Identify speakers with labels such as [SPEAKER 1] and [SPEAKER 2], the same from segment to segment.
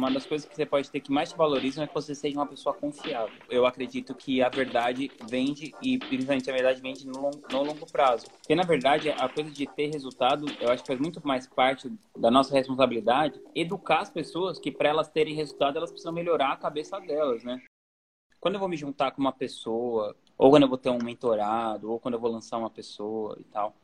[SPEAKER 1] uma das coisas que você pode ter que mais te valorizam é que você seja uma pessoa confiável. Eu acredito que a verdade vende e principalmente a verdade vende no longo, no longo prazo. Porque na verdade a coisa de ter resultado, eu acho que faz muito mais parte da nossa responsabilidade educar as pessoas que para elas terem resultado elas precisam melhorar a cabeça delas, né? Quando eu vou me juntar com uma pessoa, ou quando eu vou ter um mentorado, ou quando eu vou lançar uma pessoa e tal,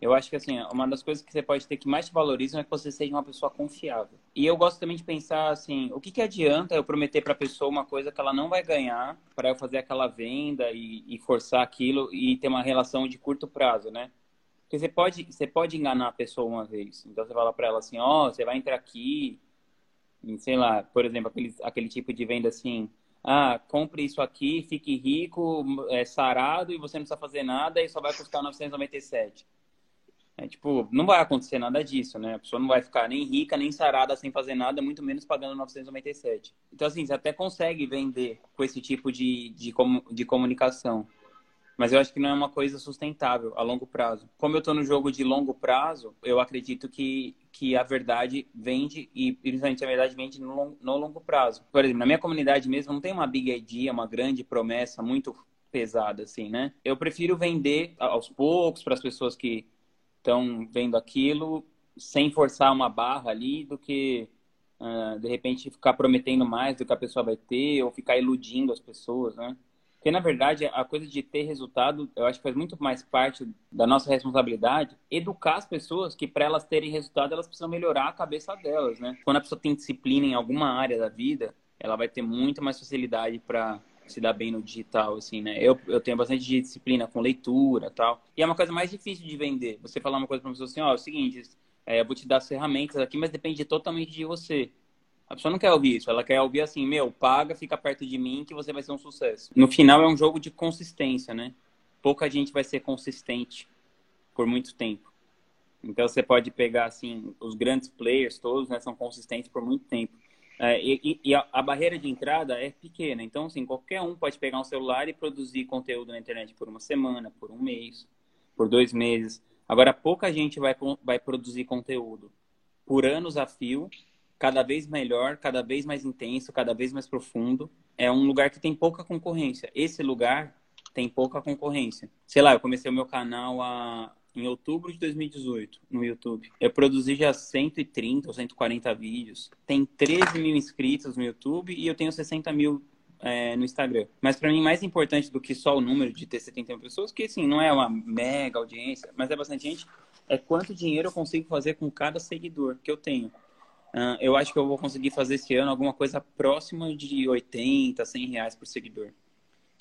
[SPEAKER 1] eu acho que assim, uma das coisas que você pode ter que mais te valorizam é que você seja uma pessoa confiável. E eu gosto também de pensar assim, o que, que adianta eu prometer para a pessoa uma coisa que ela não vai ganhar para eu fazer aquela venda e, e, forçar aquilo e ter uma relação de curto prazo, né? Porque você pode, você pode enganar a pessoa uma vez. Então você fala para ela assim, ó, oh, você vai entrar aqui, em, sei lá, por exemplo, aquele, aquele tipo de venda assim, ah, compre isso aqui, fique rico, é, sarado e você não precisa fazer nada e só vai custar 997. É, tipo, não vai acontecer nada disso, né? A pessoa não vai ficar nem rica, nem sarada sem fazer nada, muito menos pagando 997. Então, assim, você até consegue vender com esse tipo de, de, de comunicação. Mas eu acho que não é uma coisa sustentável a longo prazo. Como eu estou no jogo de longo prazo, eu acredito que, que a verdade vende, e principalmente a verdade vende no, no longo prazo. Por exemplo, na minha comunidade mesmo, não tem uma big idea, uma grande promessa muito pesada, assim, né? Eu prefiro vender aos poucos para as pessoas que estão vendo aquilo sem forçar uma barra ali do que uh, de repente ficar prometendo mais do que a pessoa vai ter ou ficar iludindo as pessoas, né? Porque na verdade a coisa de ter resultado, eu acho que faz muito mais parte da nossa responsabilidade educar as pessoas que para elas terem resultado elas precisam melhorar a cabeça delas, né? Quando a pessoa tem disciplina em alguma área da vida, ela vai ter muito mais facilidade para se dar bem no digital, assim, né? Eu, eu tenho bastante disciplina com leitura tal. E é uma coisa mais difícil de vender. Você falar uma coisa para uma pessoa assim, ó, oh, é o seguinte, é, eu vou te dar as ferramentas aqui, mas depende totalmente de você. A pessoa não quer ouvir isso, ela quer ouvir assim, meu, paga, fica perto de mim que você vai ser um sucesso. No final é um jogo de consistência, né? Pouca gente vai ser consistente por muito tempo. Então você pode pegar assim, os grandes players todos, né, são consistentes por muito tempo. É, e, e a, barreira de entrada é pequena. Então, assim, qualquer um pode pegar um celular e produzir conteúdo na internet por uma semana, por um mês, por dois meses. Agora, pouca gente vai, vai produzir conteúdo por anos a fio, cada vez melhor, cada vez mais intenso, cada vez mais profundo. É um lugar que tem pouca concorrência. Esse lugar tem pouca concorrência. Sei lá, eu comecei o meu canal há em outubro de 2018 no YouTube. Eu produzi já 130 ou 140 vídeos. Tem 13 mil inscritos no YouTube e eu tenho 60 mil é, no Instagram. Mas para mim, mais importante do que só o número de ter 70 mil pessoas, que assim, não é uma mega audiência, mas é bastante gente, é quanto dinheiro eu consigo fazer com cada seguidor que eu tenho. Uh, eu acho que eu vou conseguir fazer esse ano alguma coisa próxima de 80, 100 reais por seguidor.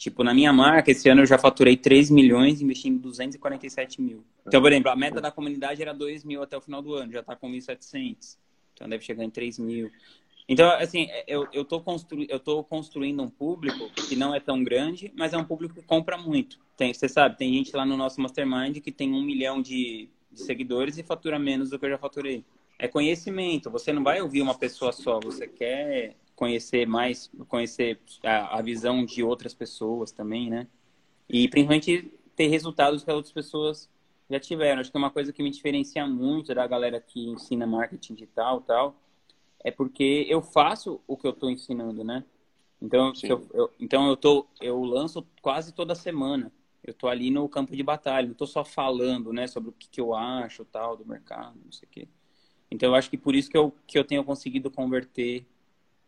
[SPEAKER 1] Tipo, na minha marca, esse ano eu já faturei 3 milhões investindo 247 mil. Então, por exemplo, a meta da comunidade era 2 mil até o final do ano, já está com 1.700. Então, deve chegar em 3 mil. Então, assim, eu, eu, tô constru... eu tô construindo um público que não é tão grande, mas é um público que compra muito. Tem, você sabe, tem gente lá no nosso Mastermind que tem um milhão de, de seguidores e fatura menos do que eu já faturei. É conhecimento. Você não vai ouvir uma pessoa só. Você quer conhecer mais, conhecer a, a, visão de outras pessoas também, né? E principalmente ter resultados que outras pessoas já tiveram. Acho que é uma coisa que me diferencia muito da galera que ensina marketing digital tal, é porque eu faço o que eu estou ensinando, né? Então eu, eu, então eu tô, eu lanço quase toda semana. Eu estou ali no campo de batalha, não estou só falando, né, sobre o que, que eu acho tal do mercado, não sei o quê. Então eu acho que por isso que eu, que eu tenho conseguido converter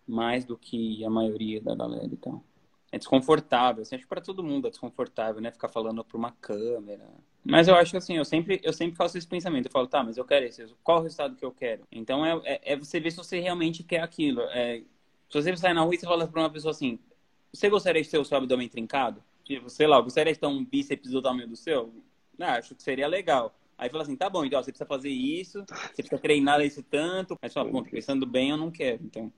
[SPEAKER 1] mais do que a maioria da galera então. É desconfortável, assim, acho que para todo mundo é desconfortável, né? Ficar falando para uma câmera. Mas eu acho que assim, eu sempre, eu sempre faço esse pensamento. Eu falo, tá, mas eu quero esse. Qual o resultado que eu quero? Então é, é, é você ver se você realmente quer aquilo. É, se você sai na rua e você fala para uma pessoa assim, você gostaria de ter o seu abdômen trincado? Tipo, sei lá, gostaria de ter um bíceps do tamanho do seu? Não, acho que seria legal. Aí fala assim, tá bom, então você precisa fazer isso, você precisa treinar esse tanto. Aí você fala, ponto, pensando bem, eu não quero. Então,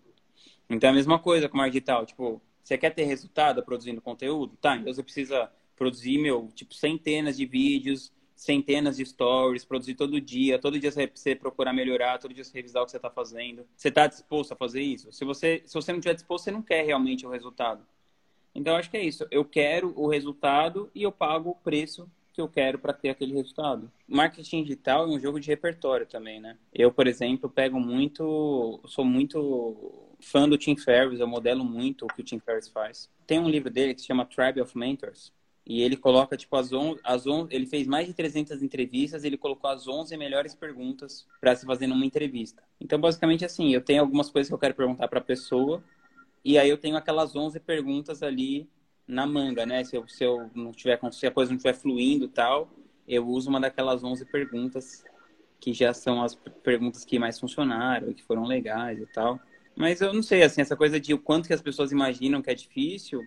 [SPEAKER 1] então é a mesma coisa com marketing digital. Tipo, você quer ter resultado produzindo conteúdo? Tá, então você precisa produzir, meu, tipo, centenas de vídeos, centenas de stories, produzir todo dia. Todo dia você procurar melhorar, todo dia você revisar o que você está fazendo. Você está disposto a fazer isso? Se você, se você não estiver disposto, você não quer realmente o resultado. Então, acho que é isso. Eu quero o resultado e eu pago o preço que eu quero para ter aquele resultado. Marketing digital é um jogo de repertório também, né? Eu, por exemplo, pego muito, sou muito fã do Tim Ferriss, eu modelo muito o que o Tim Ferriss faz. Tem um livro dele que se chama Tribe of Mentors, e ele coloca, tipo, as 11, as 11, ele fez mais de 300 entrevistas, ele colocou as 11 melhores perguntas para se fazer numa entrevista. Então, basicamente, assim, eu tenho algumas coisas que eu quero perguntar para a pessoa, e aí eu tenho aquelas 11 perguntas ali na manga, né? Se eu, se eu não tiver, se a coisa não estiver fluindo tal, eu uso uma daquelas 11 perguntas que já são as perguntas que mais funcionaram, que foram legais e tal. Mas eu não sei, assim, essa coisa de o quanto que as pessoas imaginam que é difícil,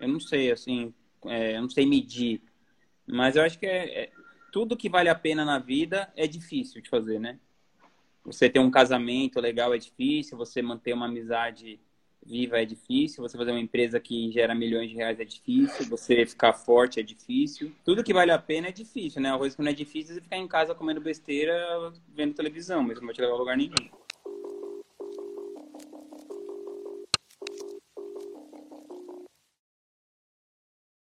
[SPEAKER 1] eu não sei, assim, é, eu não sei medir. Mas eu acho que é, é, tudo que vale a pena na vida é difícil de fazer, né? Você ter um casamento legal é difícil, você manter uma amizade viva é difícil, você fazer uma empresa que gera milhões de reais é difícil, você ficar forte é difícil. Tudo que vale a pena é difícil, né? A coisa que não é difícil é ficar em casa comendo besteira, vendo televisão, mas não vai te levar a lugar nenhum.